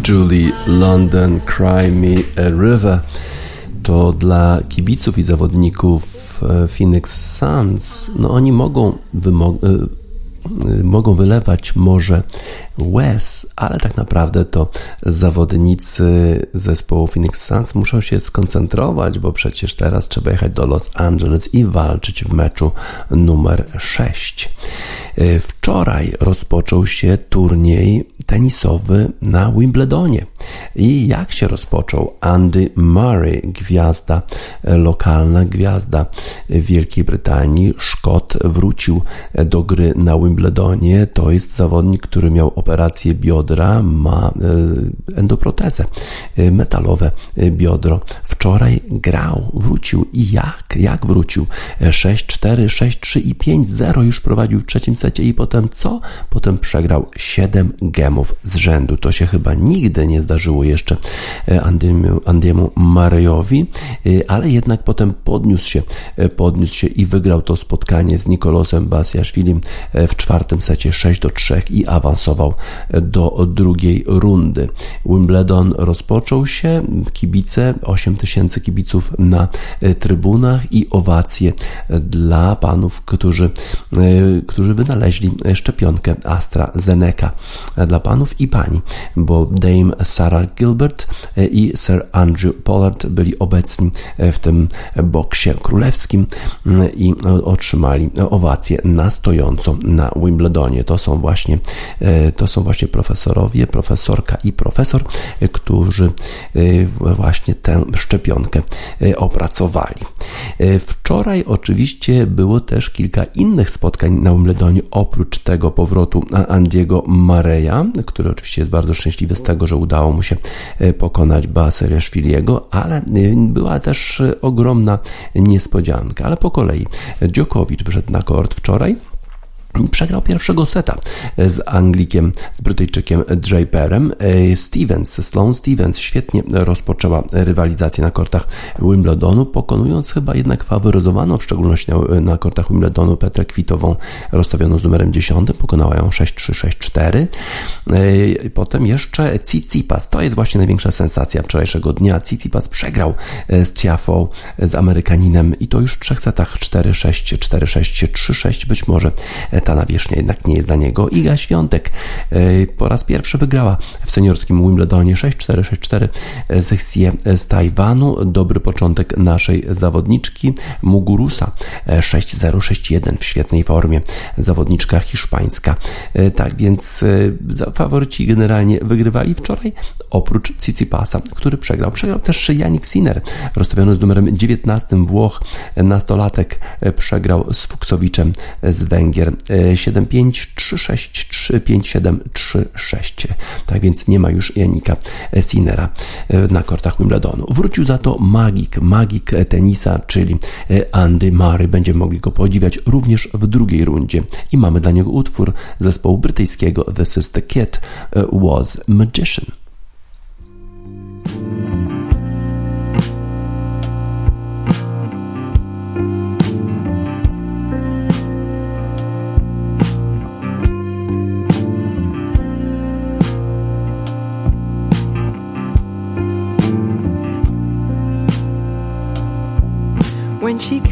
Julie London Cry Me a River. To dla kibiców i zawodników e, Phoenix Suns, no oni mogą e, mogą wylewać może łez, ale tak naprawdę to zawodnicy zespołu Phoenix Suns muszą się skoncentrować, bo przecież teraz trzeba jechać do Los Angeles i walczyć w meczu numer 6. E, wczoraj rozpoczął się turniej tenisowy na Wimbledonie. I jak się rozpoczął? Andy Murray, gwiazda lokalna, gwiazda Wielkiej Brytanii, Szkot, wrócił do gry na Wimbledonie. To jest zawodnik, który miał operację biodra, ma e, endoprotezę, e, metalowe biodro. Wczoraj grał, wrócił i jak? Jak wrócił? 6-4, 6-3 i 5-0 już prowadził w trzecim secie i potem co? Potem przegrał 7 gemów z rzędu. To się chyba nigdy nie zdarzyło jeszcze Andiemu, Andiemu Marejowi, ale jednak potem podniósł się, podniósł się i wygrał to spotkanie z Nikolosem Basiaszwilim w czwartym secie 6 do 3 i awansował do drugiej rundy. Wimbledon rozpoczął się, kibice, 8 tysięcy kibiców na trybunach i owacje dla panów, którzy, którzy wynaleźli szczepionkę AstraZeneca dla panów i pani, bo Dame Sarah Gilbert i Sir Andrew Pollard byli obecni w tym boksie królewskim i otrzymali owację na stojąco na Wimbledonie. To są właśnie, to są właśnie profesorowie, profesorka i profesor, którzy właśnie tę szczepionkę opracowali. Wczoraj oczywiście było też kilka innych spotkań na Wimbledonie, oprócz tego powrotu Andiego Mareja, który oczywiście jest bardzo szczęśliwy z tego, że udało mu się pokonać Baaseriaszwiliego, ale była też ogromna niespodzianka. Ale po kolei Djokovic wyszedł na kort wczoraj Przegrał pierwszego seta z Anglikiem, z Brytyjczykiem Draperem. Stevens, Sloane Stevens świetnie rozpoczęła rywalizację na kortach Wimbledonu, pokonując chyba jednak faworyzowaną, w szczególności na, na kortach Wimbledonu, Petrę Kwitową, rozstawioną z numerem 10. Pokonała ją 6-3, 6-4. Potem jeszcze Tsitsipas. To jest właśnie największa sensacja wczorajszego dnia. Tsitsipas przegrał z Tiafą, z Amerykaninem i to już w trzech setach 4-6, 4-6, 3-6. Być może ta nawierzchnia jednak nie jest dla niego. Iga Świątek e, po raz pierwszy wygrała w seniorskim Wimbledonie 6-4, 6-4 z Tajwanu. Dobry początek naszej zawodniczki Mugurusa 6-0, e, 6-1 w świetnej formie. Zawodniczka hiszpańska. E, tak więc faworyci generalnie wygrywali wczoraj, oprócz Cicipasa, który przegrał. Przegrał też Janik Sinner, rozstawiony z numerem 19 Włoch, nastolatek przegrał z Fuksowiczem z Węgier 75 36 357 36. Tak więc nie ma już Janika Sinera e, na kortach Wimbledonu. Wrócił za to magik, magik tenisa, czyli e, Andy Murray. Będziemy mogli go podziwiać również w drugiej rundzie. I mamy dla niego utwór zespołu brytyjskiego This is the Kid e, Was Magician.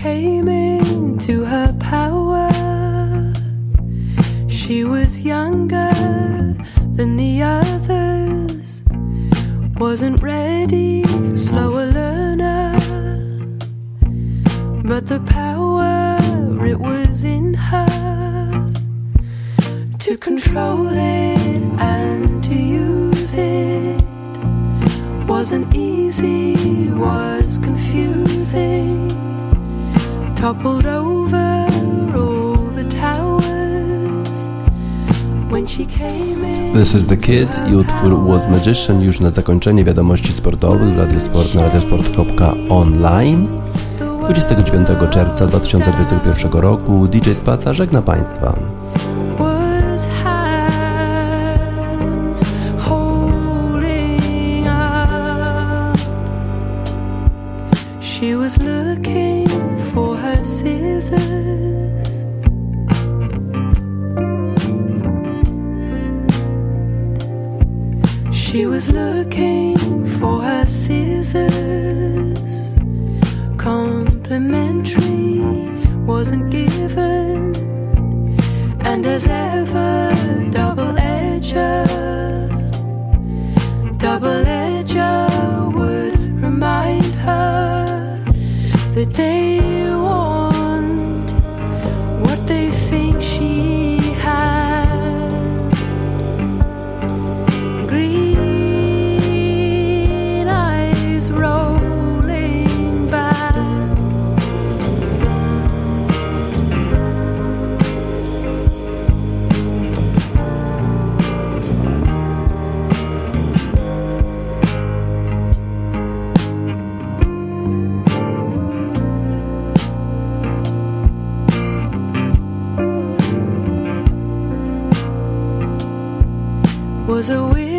Came into her power, she was younger than the others, wasn't ready, slower learner. But the power, it was in her to control it and to use it. Wasn't easy, was confusing toppled over all the towers when she came in.
This is the Kid utwór Was Magician już na zakończenie wiadomości sportowych w Radiosport na radiosport.online 29 czerwca 2021 roku DJ Spaca żegna Państwa.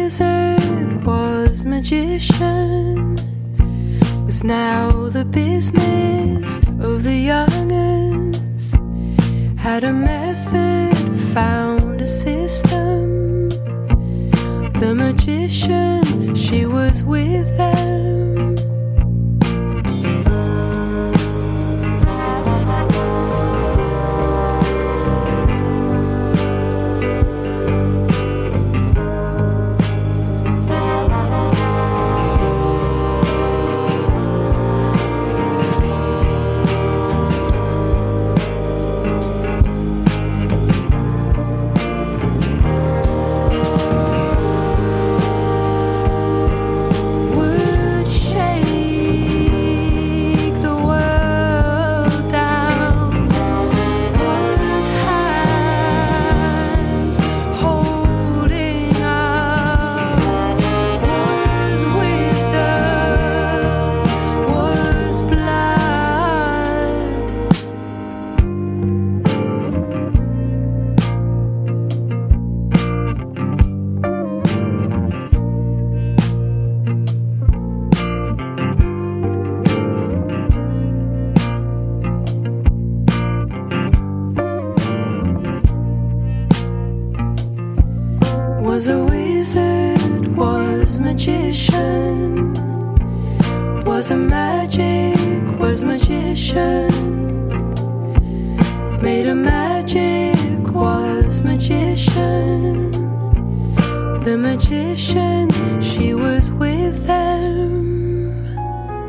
Wizard, was magician, was now the business of the young'uns. Had a method, found a system. The magician, she was with them.